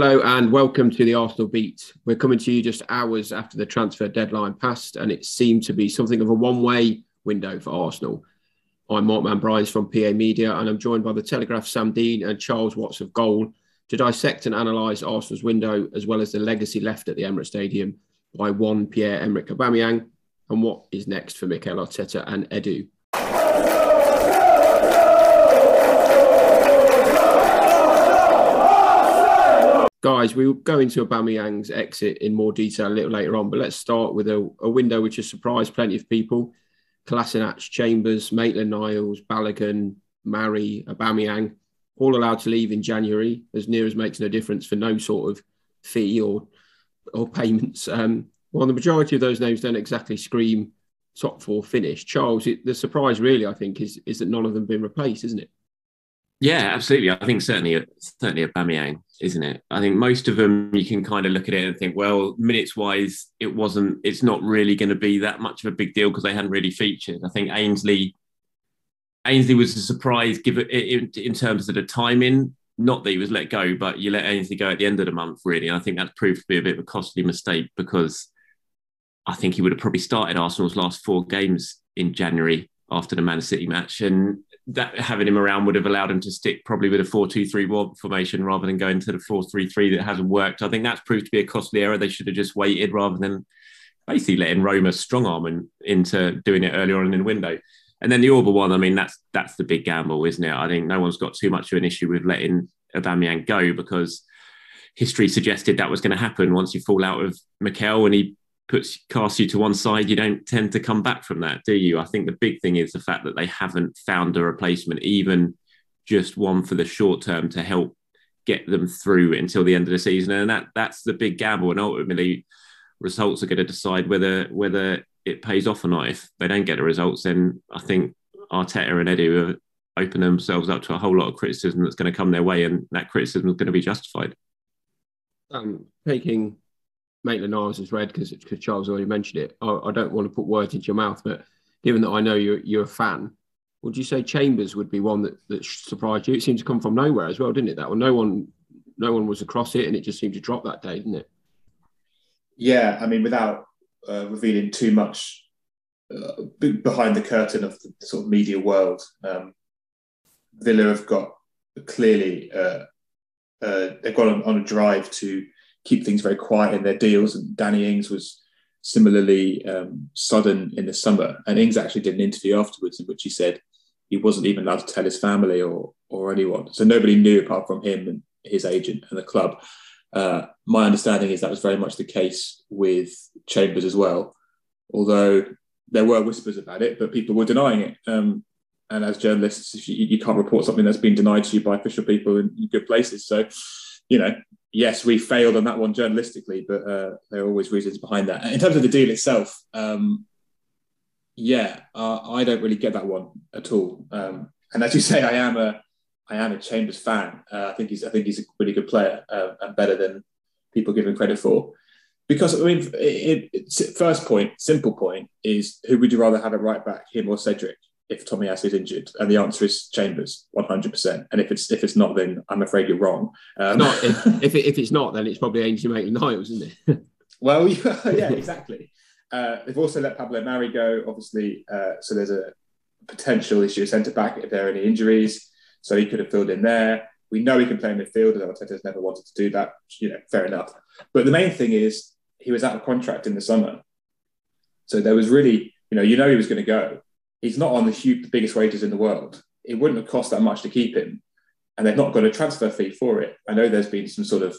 Hello and welcome to the Arsenal Beat. We're coming to you just hours after the transfer deadline passed, and it seemed to be something of a one way window for Arsenal. I'm Mark Mann-Bryans from PA Media, and I'm joined by the Telegraph Sam Dean and Charles Watts of Goal to dissect and analyse Arsenal's window as well as the legacy left at the Emirates Stadium by one Pierre Emerick Aubameyang and what is next for Mikel Arteta and Edu. Guys, we will go into Aubameyang's exit in more detail a little later on, but let's start with a, a window which has surprised plenty of people. Kolasinac, Chambers, Maitland-Niles, Balogun, Mari, Aubameyang, all allowed to leave in January, as near as makes no difference for no sort of fee or or payments. Um, well, the majority of those names don't exactly scream top four finish. Charles, it, the surprise really, I think, is is that none of them been replaced, isn't it? Yeah, absolutely. I think certainly, certainly Aubameyang, isn't it? I think most of them you can kind of look at it and think, well, minutes wise, it wasn't. It's not really going to be that much of a big deal because they hadn't really featured. I think Ainsley, Ainsley was a surprise, given in, terms of the timing. Not that he was let go, but you let Ainsley go at the end of the month, really. And I think that proved to be a bit of a costly mistake because I think he would have probably started Arsenal's last four games in January after the Man City match, and that having him around would have allowed him to stick probably with a 4-2-3-1 formation rather than going to the 4-3-3 that hasn't worked. I think that's proved to be a costly error. They should have just waited rather than basically letting Roma strong arm in, into doing it earlier on in the window. And then the Auba one, I mean, that's that's the big gamble, isn't it? I think no one's got too much of an issue with letting Aubameyang go because history suggested that was going to happen once you fall out of Mikel and he puts casts you to one side, you don't tend to come back from that, do you? I think the big thing is the fact that they haven't found a replacement, even just one for the short term to help get them through until the end of the season. And that that's the big gamble. And ultimately results are going to decide whether whether it pays off or not. If they don't get the results, then I think Arteta and Edu have opened themselves up to a whole lot of criticism that's going to come their way, and that criticism is going to be justified. Um, taking Maitland Niles is red because because Charles already mentioned it. I, I, don't want to put words into your mouth, but given that I know you're you're a fan, would you say Chambers would be one that that surprised you? It seemed to come from nowhere as well, didn't it? That one, no one, no one was across it, and it just seemed to drop that day, didn't it? Yeah, I mean, without uh, revealing too much uh, behind the curtain of the sort of media world, um, Villa have got clearly uh, uh they've gone on, on a drive to keep things very quiet in their deals. And Danny Ings was similarly um, sudden in the summer. And Ings actually did an interview afterwards in which he said he wasn't even allowed to tell his family or or anyone. So nobody knew apart from him and his agent and the club. Uh, my understanding is that was very much the case with Chambers as well, although there were whispers about it, but people were denying it. Um, and as journalists, you, you, can't report something that's been denied to you by official people in, in good places. So, you know, yes, we failed on that one journalistically, but uh, there are always reasons behind that. In terms of the deal itself, um, yeah, uh, I don't really get that one at all. Um, and as you say, I am a I am a Chambers fan. Uh, I think he's I think he's a really good player uh, and better than people give him credit for. Because I mean, it, it, first point, simple point is who would you rather have a right back, him or Cedric? If Tommy Tomiyasu is injured? And the answer is Chambers, one hundred percent. And if it's if it's not, then I'm afraid you're wrong. Um, not if if, it, if, it's not, then it's probably Ainsley Maitland-Niles, isn't it? well, yeah, exactly. Uh, they've also let Pablo Mari go, obviously. Uh, so there's a potential issue centre back if there are any injuries. So he could have filled in there. We know he can play in midfield, and Arteta's never wanted to do that. You know, fair enough. But the main thing is he was out of contract in the summer, so there was really, you know, you know he was going to go he's not on the, huge, the biggest wages in the world. It wouldn't have cost that much to keep him, and they've not got a transfer fee for it. I know there's been some sort of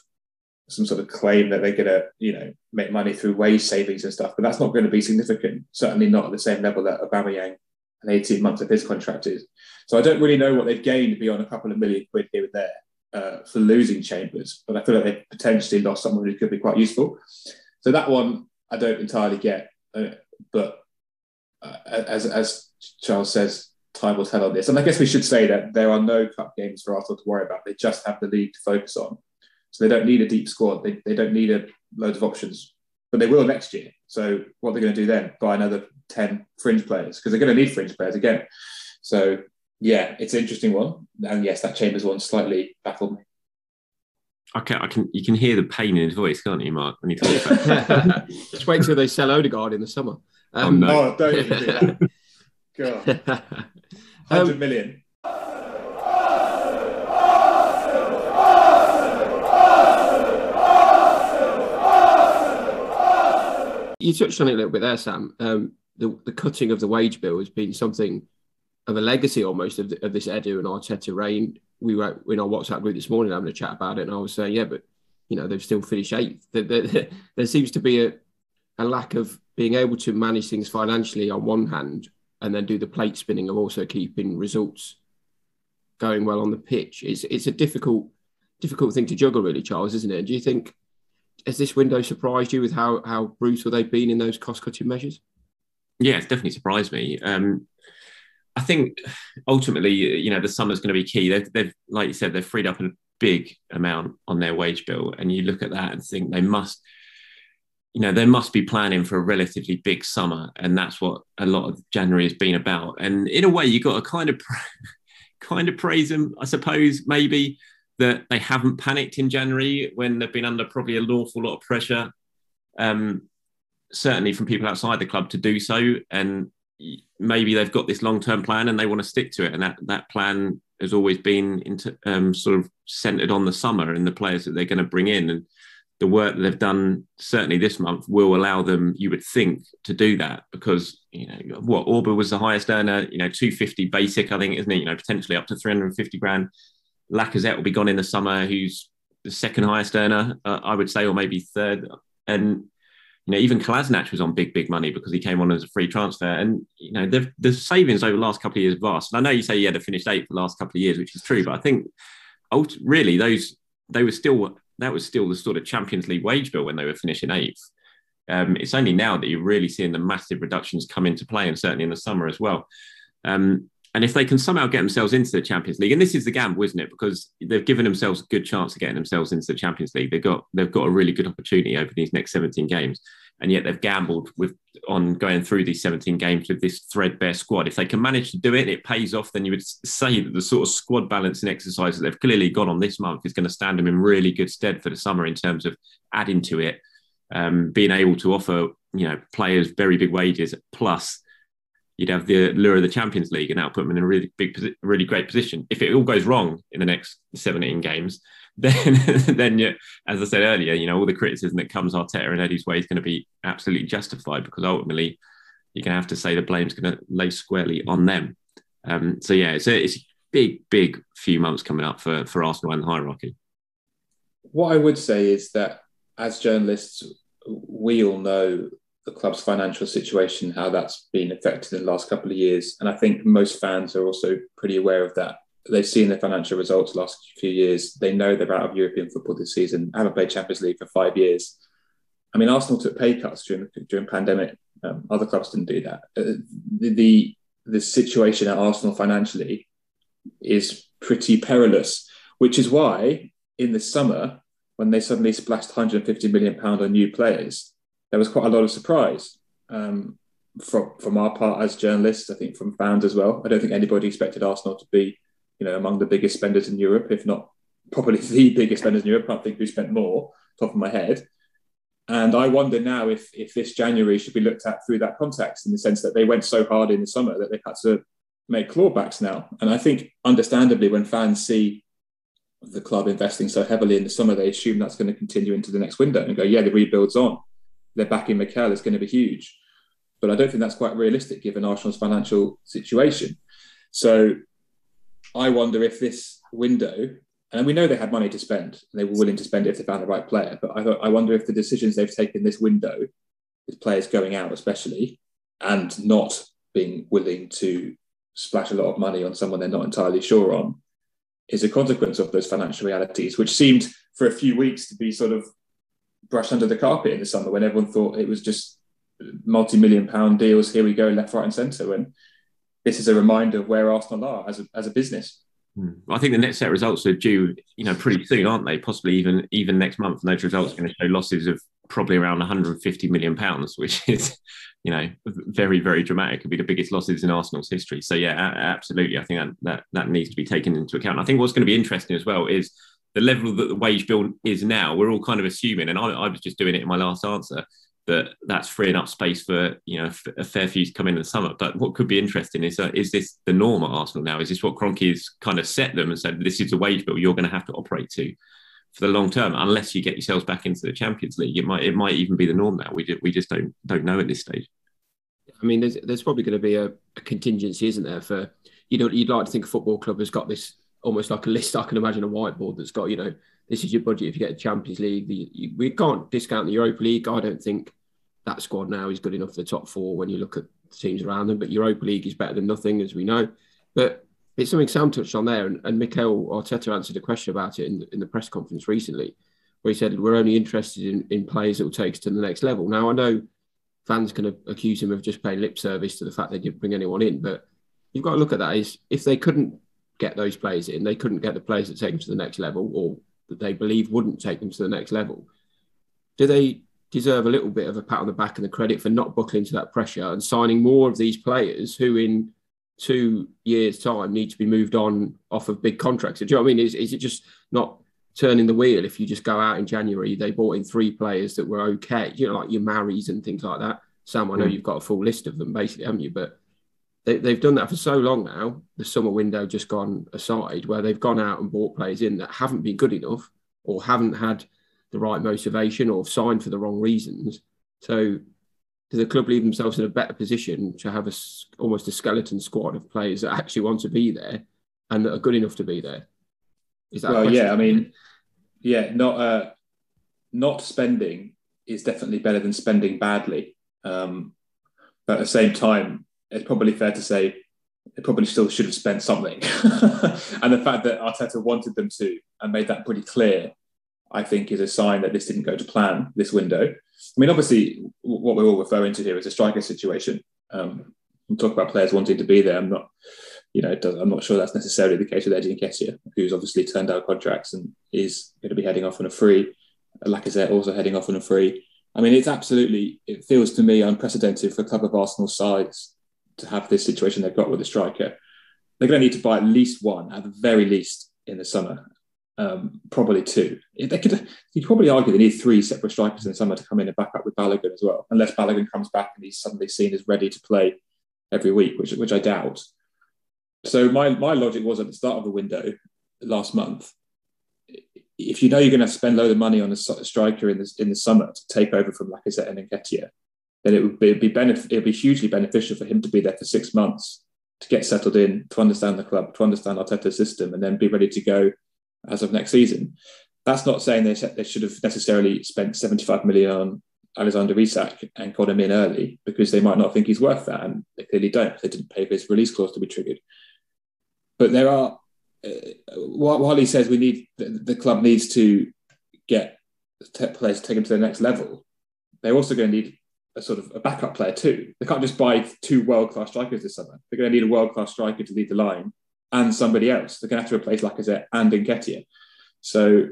some sort of claim that they're going to, you know, make money through wage savings and stuff, but that's not going to be significant. Certainly not at the same level that Aubameyang and 18 months of his contract is. So I don't really know what they've gained beyond a couple of million quid here and there uh, for losing Chambers, but I feel like they've potentially lost someone who could be quite useful. So that one I don't entirely get, uh, but uh, as as Charles says, time will tell on this. And I guess we should say that there are no cup games for Arsenal to worry about. They just have the league to focus on. So they don't need a deep squad. They, they don't need a loads of options, but they will next year. So what they're going to do then? Buy another 10 fringe players because they're going to need fringe players again. So yeah, it's an interesting one. And yes, that Chambers one slightly baffled me. I can, I can, you can hear the pain in his voice, can't you, Mark? When he talks about Just wait till they sell Odegaard in the summer. Um, no. Oh, don't even do that. God. 100 Um, million. You touched on it a little bit there, Sam. Um, the, the cutting of the wage bill has been something of a legacy almost of, the, of this Edu and Arteta reign. We were in our WhatsApp group this morning having a chat about it, and I was saying, yeah, but you know they've still finished eighth. There, there, there seems to be a, a lack of being able to manage things financially on one hand, and then do the plate spinning of also keeping results going well on the pitch. It's it's a difficult difficult thing to juggle, really, Charles, isn't it? Do you think has this window surprised you with how how brutal they've been in those cost cutting measures? yeah, it's definitely surprised me. Um, I think ultimately, you know, the summer's going to be key. They've, they've, like you said, they've freed up a big amount on their wage bill, and you look at that and think they must, you know, they must be planning for a relatively big summer, and that's what a lot of January has been about. And in a way, you've got to kind of, kind of praise them, I suppose, maybe that they haven't panicked in January when they've been under probably an awful lot of pressure. Um, certainly from people outside the club to do so. And maybe they've got this long term plan and they want to stick to it. And that, that plan has always been into, um, sort of centered on the summer and the players that they're going to bring in. And the work that they've done, certainly this month, will allow them, you would think, to do that because, you know, what Auba was the highest earner, you know, 250 basic, I think, isn't it? You know, potentially up to 350 grand. Lacazette will be gone in the summer, who's the second highest earner, uh, I would say, or maybe third. And you know, even Kolasinac was on big, big money because he came on as a free transfer. And, you know, the, the savings over the last couple of years vast. And I know you say you had to finish eighth for the last couple of years, which is true, but I think really those, they were still, that was still the sort of Champions League wage bill when they were finishing eighth. Um, it's only now that you're really seeing the massive reductions come into play, and certainly in the summer as well. Um, and if they can somehow get themselves into the Champions League, and this is the gamble, isn't it? Because they've given themselves a good chance of getting themselves into the Champions League. They've got they've got a really good opportunity over these next 17 games, and yet they've gambled with on going through these 17 games with this threadbare squad. If they can manage to do it, it pays off. Then you would say that the sort of squad balancing exercise that they've clearly got on this month is going to stand them in really good stead for the summer in terms of adding to it, um, being able to offer you know players very big wages plus you'd have the lure of the Champions League and that'll put them in a really big, really great position. If it all goes wrong in the next 17 games, then, then yeah, as I said earlier, you know, all the criticism that comes Arteta and Edu's way is going to be absolutely justified because ultimately you're going to have to say the blame's going to lay squarely on them. Um, so yeah, it's a, it's a big, big few months coming up for, for Arsenal and the hierarchy. What I would say is that as journalists, we all know the club's financial situation, how that's been affected in the last couple of years. And I think most fans are also pretty aware of that. They've seen their financial results the last few years. They know they're out of European football this season, haven't played Champions League for five years. I mean, Arsenal took pay cuts during during pandemic. Um, other clubs didn't do that. Uh, the, the the situation at Arsenal financially is pretty perilous, which is why in the summer when they suddenly splashed 150 million pound on new players, there was quite a lot of surprise um, from from our part as journalists. I think from fans as well. I don't think anybody expected Arsenal to be, you know, among the biggest spenders in Europe, if not probably the biggest spenders in Europe. I think who spent more, top of my head. And I wonder now if if this January should be looked at through that context, in the sense that they went so hard in the summer that they've had to make clawbacks now. And I think, understandably, when fans see the club investing so heavily in the summer, they assume that's going to continue into the next window and go, yeah, the rebuild's on their backing Mikel is going to be huge. But I don't think that's quite realistic given Arsenal's financial situation. So I wonder if this window, and we know they had money to spend, and they were willing to spend it if they found the right player. But I, I wonder if the decisions they've taken this window, with players going out especially, and not being willing to splash a lot of money on someone they're not entirely sure on, is a consequence of those financial realities, which seemed for a few weeks to be sort of brushed under the carpet in the summer when everyone thought it was just multi-million pound deals. Here we go, left, right, and centre. And this is a reminder of where Arsenal are as a, as a business. Hmm. I think the next set results are due, you know, pretty soon, aren't they? Possibly even even next month. And those results are going to show losses of probably around 150 million pounds, which is, you know, very very dramatic. Could be the biggest losses in Arsenal's history. So yeah, absolutely. I think that that, that needs to be taken into account. I think what's going to be interesting as well is the level that the wage bill is now, we're all kind of assuming, and I, I was just doing it in my last answer, that that's freeing up space for you know a fair few to come in in the summer. But what could be interesting is uh, is this the norm at Arsenal now? Is this what Kroenke's kind of set them and said this is the wage bill you're going to have to operate to for the long term, unless you get yourselves back into the Champions League? It might it might even be the norm now. We just, we just don't don't know at this stage. I mean, there's there's probably going to be a, a contingency, isn't there? For you know, you'd like to think a football club has got this almost like a list. I can imagine a whiteboard that's got you know this is your budget if you get the Champions League. The, you, we can't discount the Europa League. I don't think that squad now is good enough for the top four when you look at the teams around them. But Europa League is better than nothing, as we know. But it's something Sam touched on there, and, and Mikel Arteta answered a question about it in, in the press conference recently, where he said we're only interested in, in players that will take us to the next level. Now I know fans can accuse him of just paying lip service to the fact they didn't bring anyone in, but you've got to look at that is if they couldn't get those players in, they couldn't get the players that take them to the next level, or that they believe wouldn't take them to the next level. Do they deserve a little bit of a pat on the back and the credit for not buckling to that pressure and signing more of these players who, in two years' time, need to be moved on off of big contracts. Do you know what I mean? Is, is it just not turning the wheel if you just go out in January? They bought in three players that were okay, you know, like your Maris and things like that. Sam, I know mm. you've got a full list of them, basically, haven't you? But they, they've done that for so long now. The summer window just gone aside, where they've gone out and bought players in that haven't been good enough or haven't had the right motivation or signed for the wrong reasons. So, do the club leave themselves in a better position to have a almost a skeleton squad of players that actually want to be there and that are good enough to be there? Is that well? Yeah, I mean, yeah, not uh, not spending is definitely better than spending badly. Um, but at the same time, it's probably fair to say they probably still should have spent something. and the fact that Arteta wanted them to and made that pretty clear I think is a sign that this didn't go to plan this window. I mean, obviously, what we're all referring to here is a striker situation. Um, we talk about players wanting to be there. I'm not, you know, I'm not sure that's necessarily the case with Eddie Nketiah, who's obviously turned down contracts and is going to be heading off on a free. Lacazette also heading off on a free. I mean, it's absolutely, it feels to me unprecedented for a club of Arsenal size to have this situation they've got with a striker. They're going to need to buy at least one, at the very least, in the summer um, probably two. They could you probably argue they need three separate strikers in the summer to come in and back up with Balogun as well, unless Balogun comes back and he's suddenly seen as ready to play every week, which which I doubt. So my my logic was at the start of the window last month. If you know you're going to spend a load of money on a striker in the in the summer to take over from Lacazette and Nketiah, then it would be, be benef- it would be hugely beneficial for him to be there for six months to get settled in, to understand the club, to understand Arteta's system, and then be ready to go as of next season. That's not saying they, they should have necessarily spent 75 million on Alexander Isak and got him in early because they might not think he's worth that, and they clearly don't. They didn't pay for his release clause to be triggered. But there are, uh, while he says we need the, club needs to get the players to take them to the next level, they're also going to need a sort of a backup player too. They can't just buy two world class strikers this summer. They're going to need a world class striker to lead the line and somebody else. They're going to have to replace Lacazette and Nketiah. So,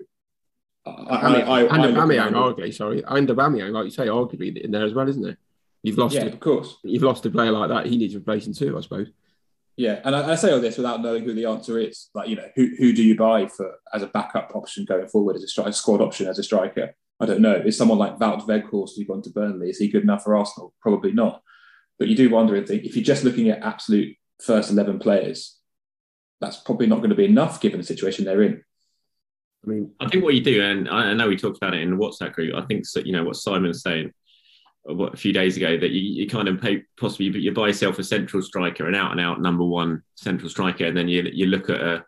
I, I, I, and Aubameyang, arguably, sorry, and Aubameyang, like you say, arguably in there as well, isn't there? You've lost, yeah, a, of course. You've lost a player like that. He needs replacing too, I suppose. Yeah, and I, I, say all this without knowing who the answer is. Like, you know, who, who do you buy for as a backup option going forward as a, stri- squad option as a striker? I don't know. Is someone like Wout Weghorst who's gone to Burnley? Is he good enough for Arsenal? Probably not. But you do wonder and think if you're just looking at absolute first eleven players, that's probably not going to be enough given the situation they're in. I mean, I think what you do, and I know we talked about it in the WhatsApp group. I think you know what Simon's saying uh, what, a few days ago that you, you kind of pay possibly you buy yourself a central striker, an out and out number one central striker, and then you you look at a,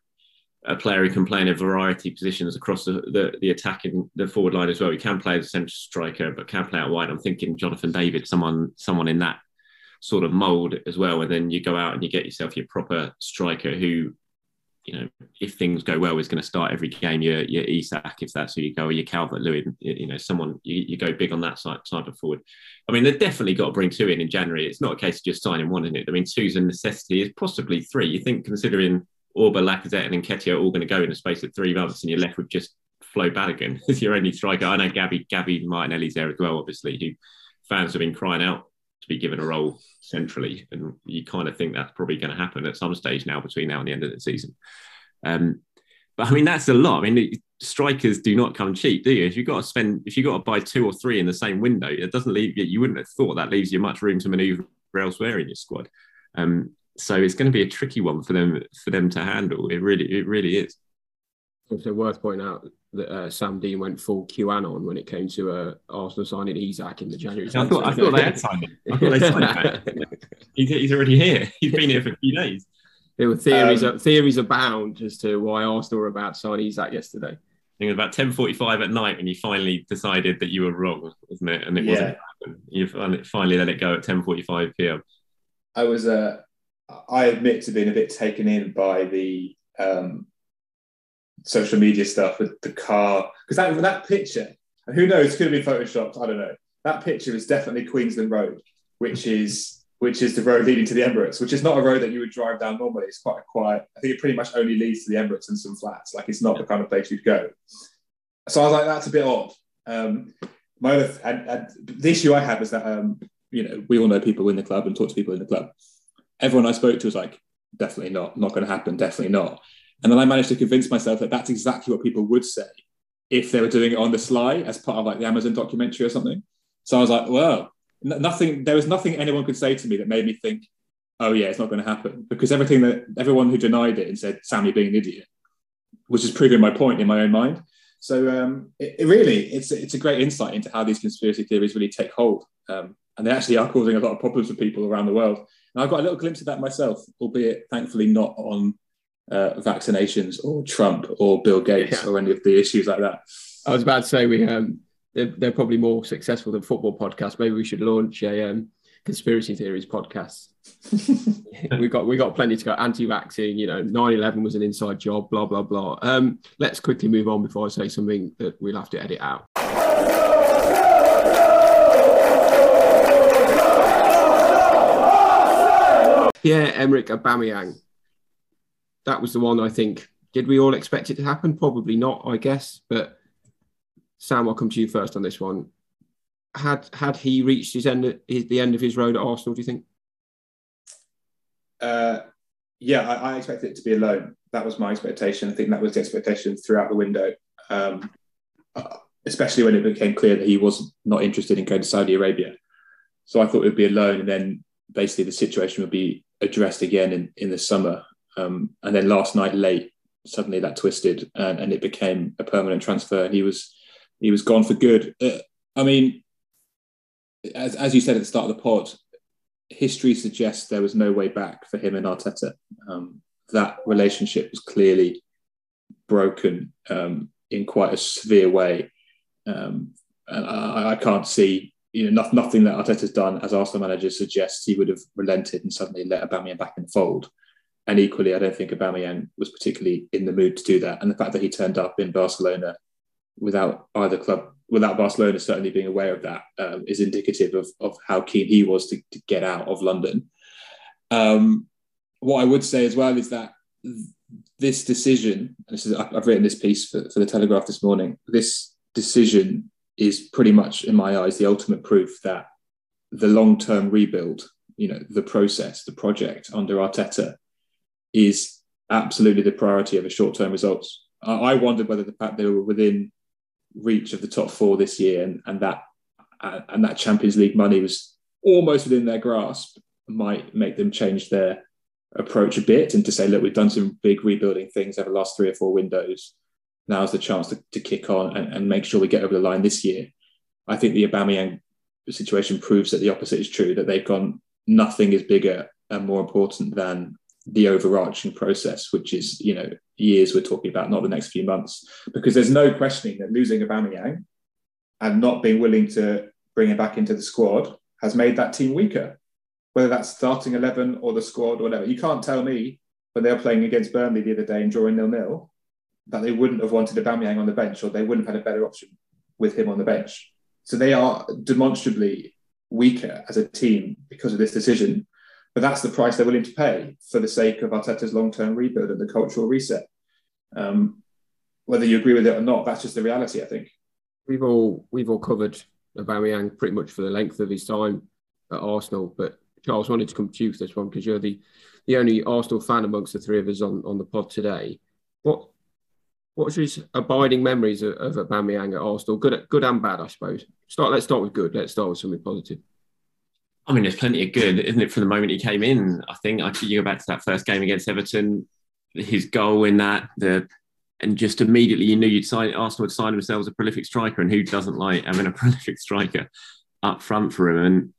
a player who can play in a variety of positions across the, the, the attacking the forward line as well. You can play as a central striker, but can play out wide. I'm thinking Jonathan David, someone someone in that sort of mold as well. And then you go out and you get yourself your proper striker who, you know, if things go well, is going to start every game. Your your Isak, if that's who you go, or your Calvert Lewin, you know, someone you, you go big on that side side of forward. I mean, they've definitely got to bring two in in January. It's not a case of just signing one, in it? I mean, two's a necessity. Is possibly three. You think considering Auba, Lacazette, and Nketiah are all going to go in the space of three months, and you're left with just Flo Balogun as your only striker. I know Gabby Gabby Martinelli's there as well, obviously, who fans have been crying out be given a role centrally, and you kind of think that's probably going to happen at some stage now between now and the end of the season. Um, But I mean, that's a lot. I mean, strikers do not come cheap, do you? If you've got to spend, if you've got to buy two or three in the same window, it doesn't leave you, you wouldn't have thought that leaves you much room to maneuver elsewhere in your squad. Um, so it's going to be a tricky one for them for them to handle. It really, it really is. Also worth pointing out that uh, Sam Dean went full QAnon when it came to uh, Arsenal signing Isak in the January. I thought, I thought they had signed him. I thought they signed him. he's, he's already here. He's been here for a few days. There were theories, um, theories abound as to why Arsenal were about to sign Isak yesterday. I think it was about ten forty-five at night when you finally decided that you were wrong, wasn't it? And it yeah. wasn't. You finally let it go at ten forty-five p.m. I was, uh, I admit to being a bit taken in by the um, social media stuff with the car because that that picture and who knows could have been photoshopped I don't know. That picture is definitely Queensland Road which is which is the road leading to the Emirates which is not a road that you would drive down normally. It's quite a quiet I think it pretty much only leads to the Emirates and some flats. Like it's not the kind of place you'd go. So I was like that's a bit odd. Um, my other and, and the issue I have is that um, you know we all know people in the club and talk to people in the club. Everyone I spoke to was like definitely not not going to happen definitely not and then I managed to convince myself that that's exactly what people would say if they were doing it on the sly as part of like the Amazon documentary or something. So I was like, well, nothing, there was nothing anyone could say to me that made me think, oh yeah, it's not going to happen. Because everything that everyone who denied it and said, Sammy being an idiot, was just proving my point in my own mind. So um, it, it, really, it's it's a great insight into how these conspiracy theories really take hold, um, and they actually are causing a lot of problems for people around the world. And I've got a little glimpse of that myself, albeit thankfully not on uh, vaccinations or Trump or Bill Gates yeah. or any of the issues like that. I was about to say we um, they're, they're, probably more successful than football podcasts. Maybe we should launch a um, conspiracy theories podcast. we got we got plenty to go. Anti-vaccine, you know, 9-11 was an inside job. Blah blah blah. Um, let's quickly move on before I say something that we'll have to edit out. Yeah, Emerick Aubameyang that was the one I think. Did we all expect it to happen? Probably not, I guess. But Sam, I'll come to you first on this one. Had had he reached his end, his, the end of his road at Arsenal? Do you think? Uh, yeah, I, I expected it to be a loan. That was my expectation. I think that was the expectation throughout the window, um, uh, especially when it became clear that he was not interested in going to Saudi Arabia. So I thought it would be a loan, and then basically the situation would be addressed again in, in the summer. Um, and then last night late, suddenly that twisted and, and, it became a permanent transfer. And he was he was gone for good. Uh, I mean, as, as you said at the start of the pod, history suggests there was no way back for him and Arteta. Um, that relationship was clearly broken um, in quite a severe way. Um, and I, I, can't see, you know, nothing that Arteta's done as Arsenal manager suggests he would have relented and suddenly let Aubameyang back in the fold. And equally, I don't think Aubameyang was particularly in the mood to do that. And the fact that he turned up in Barcelona without either club, without Barcelona certainly being aware of that, um, is indicative of, of how keen he was to, to get out of London. Um, what I would say as well is that this decision, this is, I've written this piece for, for the Telegraph this morning, this decision is pretty much, in my eyes, the ultimate proof that the long term rebuild, you know, the process, the project under Arteta is absolutely the priority over short term results. I wondered whether the fact they were within reach of the top four this year and, and that uh, and that Champions League money was almost within their grasp might make them change their approach a bit and to say, look, we've done some big rebuilding things over the last three or four windows. Now's the chance to, to kick on and, and make sure we get over the line this year. I think the Aubameyang situation proves that the opposite is true, that they've gone, nothing is bigger and more important than the overarching process, which is you know years we're talking about, not the next few months, because there's no questioning that losing Aubameyang and not being willing to bring him back into the squad has made that team weaker. Whether that's starting eleven or the squad or whatever, you can't tell me when they were playing against Burnley the other day and drawing nil nil that they wouldn't have wanted Aubameyang on the bench or they wouldn't have had a better option with him on the bench. So they are demonstrably weaker as a team because of this decision. But that's the price they're willing to pay for the sake of Arteta's long-term rebuild and the cultural reset. Um, whether you agree with it or not, that's just the reality. I think we've all we've all covered Aubameyang pretty much for the length of his time at Arsenal. But Charles wanted to come to you for this one because you're the the only Arsenal fan amongst the three of us on on the pod today. What What's his abiding memories of, of Aubameyang at Arsenal? Good, good and bad, I suppose. Start. Let's start with good. Let's start with something positive. I mean, there's plenty of good, isn't it? From the moment he came in, I think I you go back to that first game against Everton, his goal in that, the and just immediately you knew you'd sign Arsenal would sign themselves a prolific striker, and who doesn't like having a prolific striker up front for him? And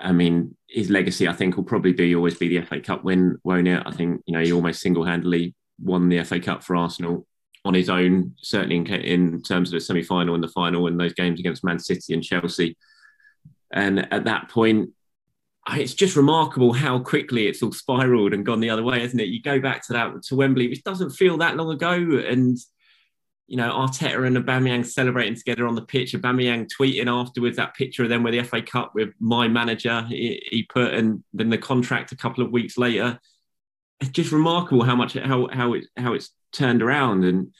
I mean, his legacy, I think, will probably be always be the FA Cup win, won't it? I think you know he almost single handedly won the FA Cup for Arsenal on his own, certainly in, in terms of the semi final and the final and those games against Man City and Chelsea. And at that point, it's just remarkable how quickly it's all spiraled and gone the other way, isn't it? You go back to that to Wembley, which doesn't feel that long ago, and you know Arteta and Aubameyang celebrating together on the pitch. Aubameyang tweeting afterwards that picture of them with the FA Cup with my manager he, he put, and then the contract a couple of weeks later. It's just remarkable how much how how it how it's turned around and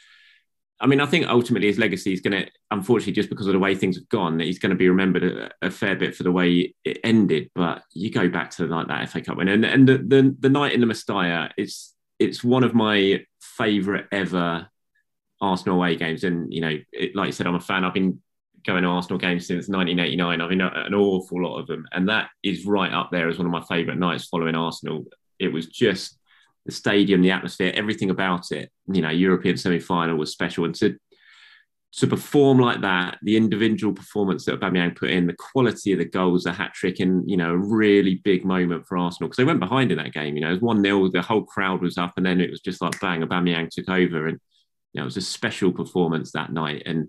I mean, I think ultimately his legacy is going to, unfortunately, just because of the way things have gone, that he's going to be remembered a, a, fair bit for the way it ended. But you go back to like that FA Cup win, and, and the, the, the night in the Mestalla, it's it's one of my favourite ever Arsenal away games. And you know, it, like you said, I'm a fan. I've been going to Arsenal games since 1989. I've been at an awful lot of them, and that is right up there as one of my favourite nights following Arsenal. It was just the stadium, the atmosphere, everything about it. You know, European semi-final was special, and to to perform like that, the individual performance that Aubameyang put in, the quality of the goals, the hat trick, and you know, a really big moment for Arsenal because they went behind in that game. You know, it was one 0 the whole crowd was up, and then it was just like bang, Aubameyang took over, and you know, it was a special performance that night. And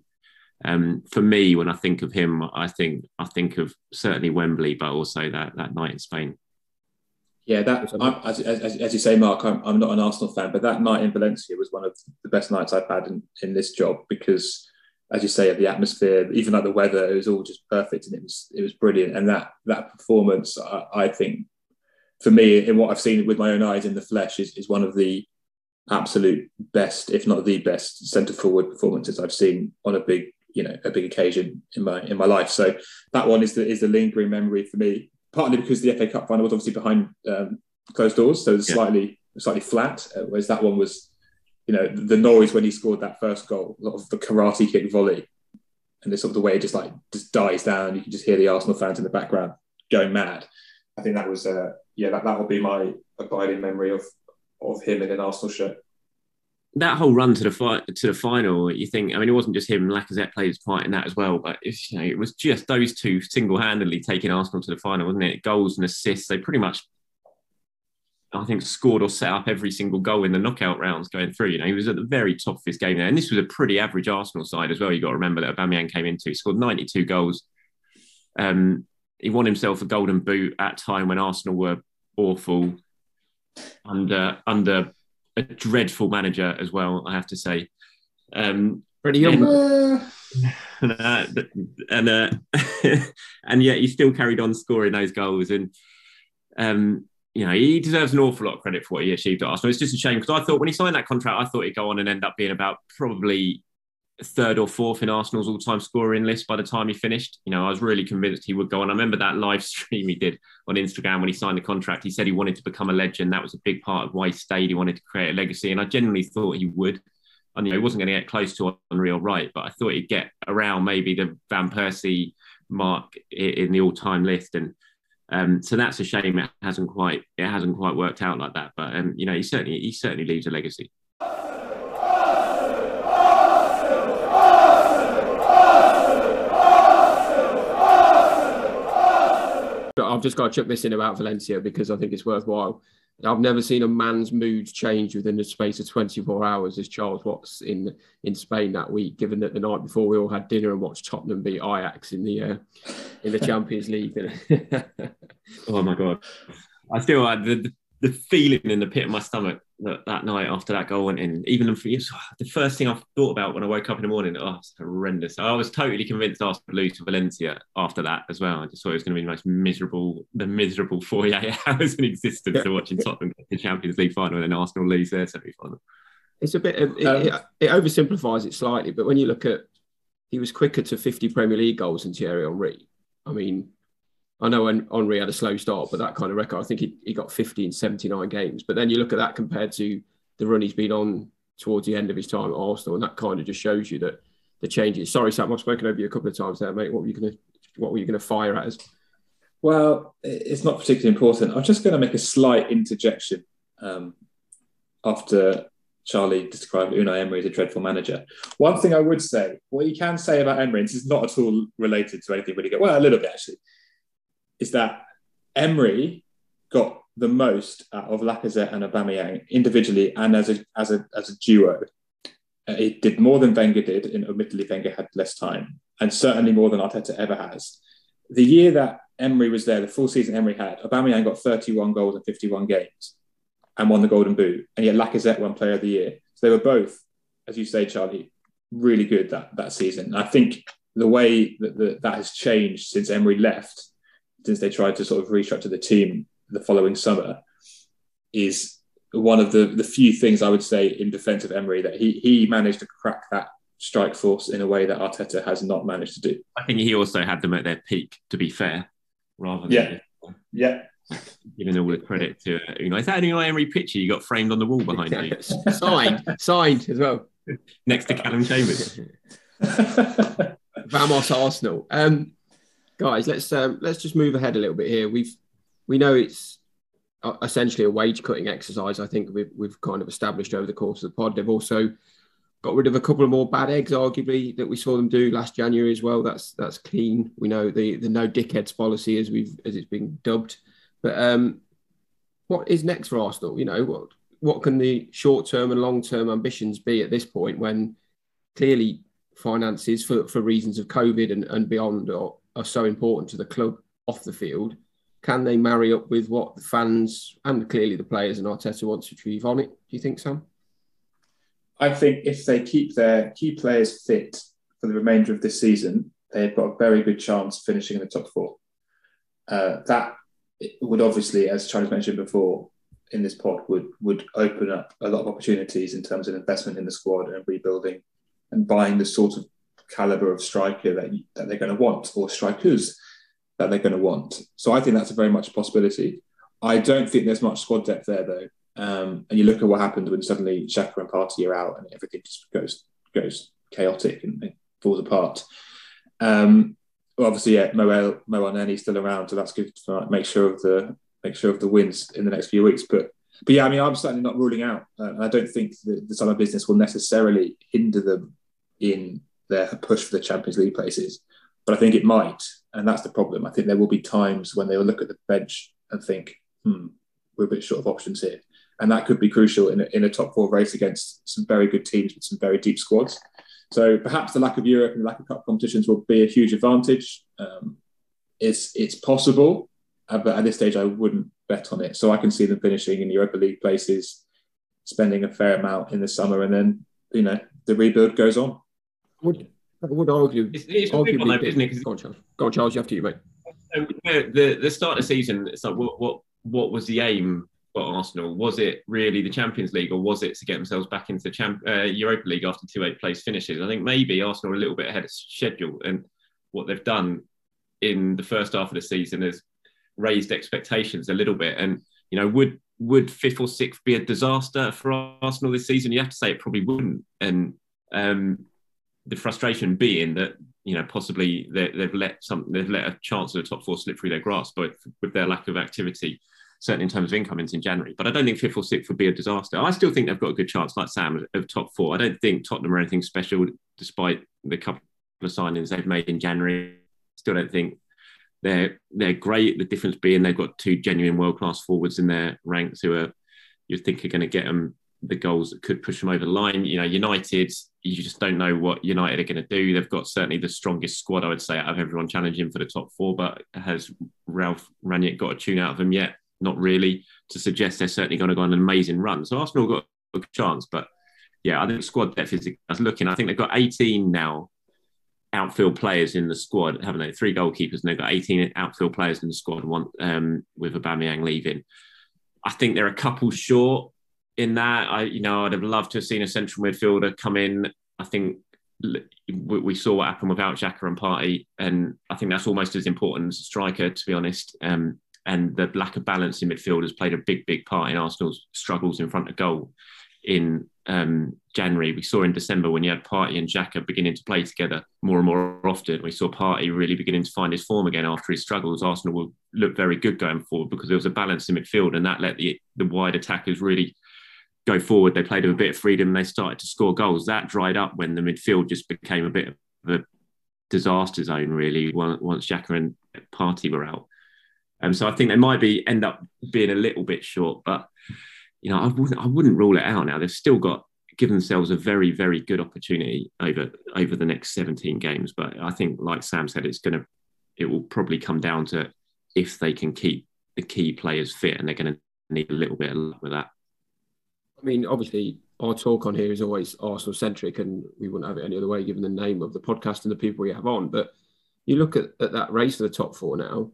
um, for me, when I think of him, I think I think of certainly Wembley, but also that that night in Spain. Yeah, that as, as, as, you say, Mark, I'm, I'm not an Arsenal fan, but that night in Valencia was one of the best nights I've had in, in this job because, as you say, of the atmosphere, even like the weather, it was all just perfect and it was it was brilliant. And that that performance, I, I think, for me, in what I've seen with my own eyes in the flesh, is, is one of the absolute best, if not the best, centre forward performances I've seen on a big, you know, a big occasion in my in my life. So that one is the is the lingering memory for me partly because the FA Cup final was obviously behind um, closed doors, so it was yeah. slightly slightly flat. Uh, whereas that one was, you know, the noise when he scored that first goal, a lot of the karate kick volley, and the sort of the way it just like just dies down. You can just hear the Arsenal fans in the background going mad. I think that was, uh, yeah, that, that will be my abiding memory of of him in an Arsenal shirt that whole run to the fi- to the final, you think? I mean, it wasn't just him. Lacazette played his part in that as well, but you know, it was just those two single handedly taking Arsenal to the final, wasn't it? Goals and assists. They pretty much, I think, scored or set up every single goal in the knockout rounds going through. You know, he was at the very top of his game there, and this was a pretty average Arsenal side as well. You got to remember that Aubameyang came into. He scored ninety two goals. Um, he won himself a golden boot at time when Arsenal were awful under under a dreadful manager as well, I have to say. Um, Pretty young. And, uh, and, uh, and yet he still carried on scoring those goals. And, um, you know, he deserves an awful lot of credit for what he achieved at Arsenal. It's just a shame because I thought when he signed that contract, I thought he'd go on and end up being about probably third or fourth in Arsenal's all-time scoring list by the time he finished. You know, I was really convinced he would go on. I remember that live stream he did on Instagram when he signed the contract. He said he wanted to become a legend. That was a big part of why he stayed. He wanted to create a legacy, and I genuinely thought he would. I knew he wasn't going to get close to Henry or Wright, but I thought he'd get around maybe the Van Persie mark in the all-time list, and um, so that's a shame. It hasn't quite it hasn't quite worked out like that. But um, you know, he certainly he certainly leaves a legacy. I've just got to chuck this in about Valencia because I think it's worthwhile. I've never seen a man's mood change within the space of 24 hours as Charles Watts in in Spain that week. Given that the night before we all had dinner and watched Tottenham beat Ajax in the uh, in the Champions League. oh my god! I still had the, the feeling in the pit of my stomach that, that night after that goal went in. Even the, the first thing I thought about when I woke up in the morning, oh, it's horrendous. I was totally convinced Arsenal would lose to Valencia after that as well. I just thought it was going to be the most miserable, the miserable 48 hours in existence yeah. of watching Tottenham get the Champions League final and then Arsenal lose their semi final. It's a bit, it, um, it, it, oversimplifies it slightly, but when you look at, he was quicker to 50 Premier League goals than Thierry Henry. I mean, I know when Henry had a slow start, but that kind of record, I think he, he got 50 in 79 games. But then you look at that compared to the run he's been on towards the end of his time at Arsenal, and that kind of just shows you that the changes. Sorry, Sam, I've spoken over you a couple of times there, mate. What were you going to what were you going to fire at us? Well, it's not particularly important. I'm just going to make a slight interjection um, after Charlie described Unai Emery as a dreadful manager. One thing I would say, what you can say about Emery, and this is not at all related to anything really good, well, a little bit actually, is that Emery got the most out of Lacazette and Aubameyang individually and as a as a as a duo. Uh, it did more than Wenger did, and admittedly Wenger had less time, and certainly more than Arteta ever has. The year that Emery was there, the full season Emery had, Aubameyang got 31 goals in 51 games and won the Golden Boot, and yet Lacazette won Player of the Year. So they were both, as you say, Charlie, really good that that season. And I think the way that the, that has changed since Emery left, since they tried to sort of restructure the team the following summer, is one of the the few things I would say in defence of Emery that he he managed to crack that strike force in a way that Arteta has not managed to do. I think he also had them at their peak. To be fair, rather than yeah, yeah. Giving all the credit to uh, you know, is that an Unai Emery picture you got framed on the wall behind you? signed, signed as well. Next to Calum Chambers. Vamos Arsenal. Um, guys, let's um, let's just move ahead a little bit here. We've we know it's essentially a wage cutting exercise. I think we've we've kind of established over the course of the pod. They've also got rid of a couple of more bad eggs, arguably that we saw them do last January as well. That's that's clean. We know the the no dickheads policy as we've as it's been dubbed. But um, what is next for Arsenal? You know what what can the short term and long term ambitions be at this point when clearly finances for, for reasons of COVID and, and beyond are, are so important to the club off the field. Can they marry up with what the fans and clearly the players and Arteta wants to achieve on it? Do you think, Sam? I think if they keep their key players fit for the remainder of this season, they've got a very good chance of finishing in the top four. Uh, that would obviously, as Charles mentioned before in this pod, would would open up a lot of opportunities in terms of investment in the squad and rebuilding and buying the sort of caliber of striker that, that they're going to want or strikers that they're going to want. So I think that's a very much a possibility. I don't think there's much squad depth there though. Um, and you look at what happened when suddenly Xhaka and Partey are out and everything just goes goes chaotic and it falls apart. Um, well, obviously, yeah, Mo, Mo Elneny's still around, so that's good to make sure of the make sure of the wins in the next few weeks. But but yeah, I mean, I'm certainly not ruling out. Uh, I don't think the, the summer business will necessarily hinder them in their push for the Champions League places, but I think it might, and that's the problem. I think there will be times when they will look at the bench and think, "Hmm, we're a bit short of options here," and that could be crucial in a, in a top four race against some very good teams with some very deep squads. So perhaps the lack of Europe and the lack of cup competitions will be a huge advantage. Um, it's it's possible, uh, but at this stage I wouldn't bet on it. So I can see them finishing in Europa League places, spending a fair amount in the summer, and then you know the rebuild goes on. Would would argue? It's, it's a big one, though, isn't it? Go on, Charles. Go on, Charles. You have to, you mate. So, the the start of the season, it's like what what what was the aim for Arsenal? Was it really the Champions League, or was it to get themselves back into the Champ- uh, Europa League after two eight place finishes? I think maybe Arsenal are a little bit ahead of schedule, and what they've done in the first half of the season has raised expectations a little bit. And you know, would would fifth or sixth be a disaster for Arsenal this season? You have to say it probably wouldn't. And um, the frustration being that you know possibly they, have let some they've let a chance of the top four slip through their grasp, but with their lack of activity certainly in terms of income in January. But I don't think fifth or sixth would be a disaster. I still think they've got a good chance, like Sam, of top four. I don't think Tottenham are anything special, despite the couple of signings they've made in January. Still don't think they're they're great. The difference being they've got two genuine world class forwards in their ranks who are you think are going to get them the goals that could push them over the line. You know, United, you just don't know what United are going to do. They've got certainly the strongest squad, I would say, out of everyone challenging for the top four. But has Ralph Rangnick got a tune out of them yet? not really to suggest they're certainly going to go on an amazing run. So Arsenal got a chance, but yeah, I think squad depth is. I was looking. I think they've got 18 now outfield players in the squad, haven't they? Three goalkeepers, and they've got 18 outfield players in the squad. One um, with Aubameyang leaving. I think they're a couple short in that. I, you know, I'd have loved to have seen a central midfielder come in. I think we saw what happened without Xhaka and Partey, and I think that's almost as important as a striker, to be honest. Um, and the lack of balance in midfield has played a big, big part in Arsenal's struggles in front of goal in um, January. We saw in December when you had Partey and Xhaka beginning to play together more and more often. We saw Partey really beginning to find his form again after his struggles. Arsenal will look very good going forward because there was a balance in midfield, and that let the the wide attackers really go forward. They played with a bit of freedom. They started to score goals. That dried up when the midfield just became a bit of a disaster zone. Really, once Xhaka and Partey were out. Um, so I think they might be end up being a little bit short, but you know, I wouldn't I wouldn't rule it out now. They've still got given themselves a very very good opportunity over over the next 17 games. But I think, like Sam said, it's going to it will probably come down to if they can keep the key players fit, and they're going to need a little bit of luck with that. I mean, obviously, our talk on here is always Arsenal centric, and we wouldn't have it any other way given the name of the podcast and the people we have on. But you look at, at that race for the top four now,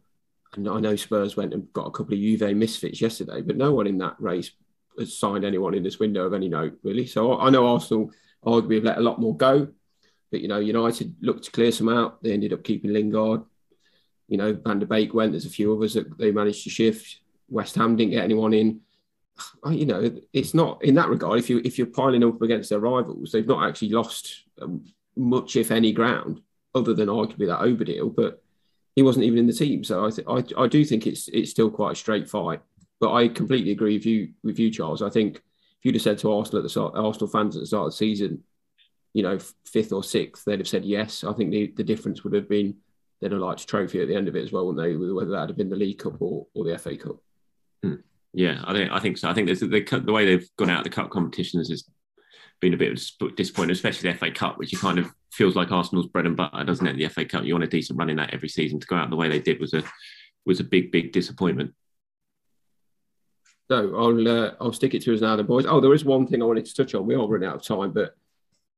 and I know Spurs went and got a couple of Juve misfits yesterday, but no one in that race has signed anyone in this window of any note, really. So I know Arsenal arguably have let a lot more go, but you know, United looked to clear some out. They ended up keeping Lingard. You know, Van der Beek went. There's a few others that they managed to shift. West Ham didn't get anyone in. You know, it's not in that regard. If you if you're piling up against their rivals, they've not actually lost um, much, if any, ground other than arguably that Auba deal. But he wasn't even in the team, so I th- I, I do think it's it's still quite a straight fight. But I completely agree with you, with you, Charles. I think if you'd have said to Arsenal at the start, Arsenal fans at the start of the season, you know, fifth or sixth, they'd have said yes. I think the, the difference would have been they'd have liked a trophy at the end of it as well, wouldn't they? Whether that had been the League Cup or, or the FA Cup. Hmm. Yeah, I think I think so. I think there's the, the way they've gone out the cup competitions has been a bit of disappointing, especially the FA Cup, which kind of feels like Arsenal's bread and butter, doesn't it? The FA Cup, you want a decent run in that every season. To go out the way they did was a was a big, big disappointment. So I'll uh, I'll stick it to us now, then, boys. Oh, there is one thing I wanted to touch on. We are running out of time, but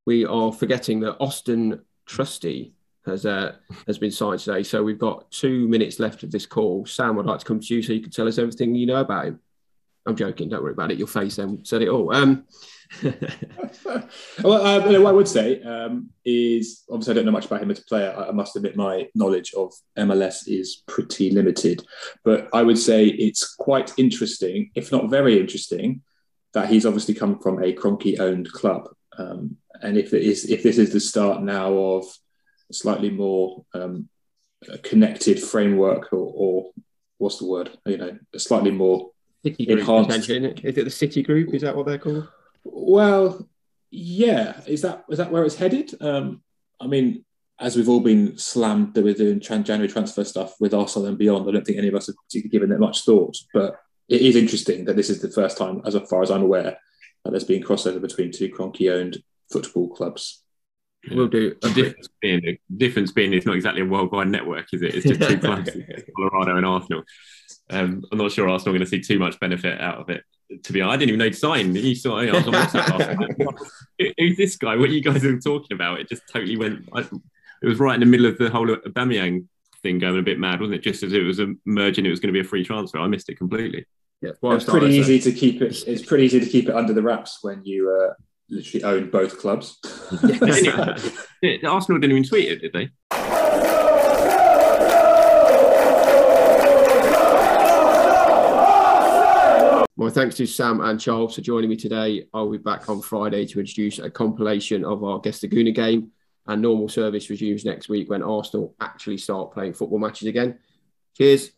we are forgetting that Austin Trusty has uh, has been signed today. So we've got two minutes left of this call. Sam, I'd like to come to you so you can tell us everything you know about him. I'm joking. Don't worry about it. Your face then said it all. Um, well, uh, what I would say um, is obviously I don't know much about him as a player. I, I must admit my knowledge of MLS is pretty limited, but I would say it's quite interesting, if not very interesting, that he's obviously come from a Kroenke-owned club, um, and if it is if this is the start now of slightly more um, connected framework, or, or what's the word? You know, a slightly more City Group enhanced. Is it the City Group? Is that what they're called? Well, yeah. Is that is that where it's headed? Um, I mean, as we've all been slammed that we're doing January transfer stuff with Arsenal and beyond, I don't think any of us have particularly given it much thought. But it is interesting that this is the first time, as far as I'm aware, that there's been crossover between two Kroenke-owned football clubs. We'll do. The difference being, the difference being, it's not exactly a worldwide network, is it? It's just two clubs, Colorado and Arsenal. Um, I'm not sure Arsenal are going to see too much benefit out of it. To be honest, I didn't even know to sign. He saw I was on WhatsApp Who's this guy? What are you guys are talking about? It just totally went. I, it was right in the middle of the whole Aubameyang thing going a bit mad, wasn't it? Just as it was emerging, it was going to be a free transfer. I missed it completely. Yeah, well, it's pretty easy to keep it. It's pretty easy to keep it under the wraps when you uh, literally owned both clubs. Arsenal didn't even tweet it, did they? My thanks to Sam and Charles for joining me today. I'll be back on Friday to introduce a compilation of our Gestaguna game, and normal service resumes next week when Arsenal actually start playing football matches again. Cheers.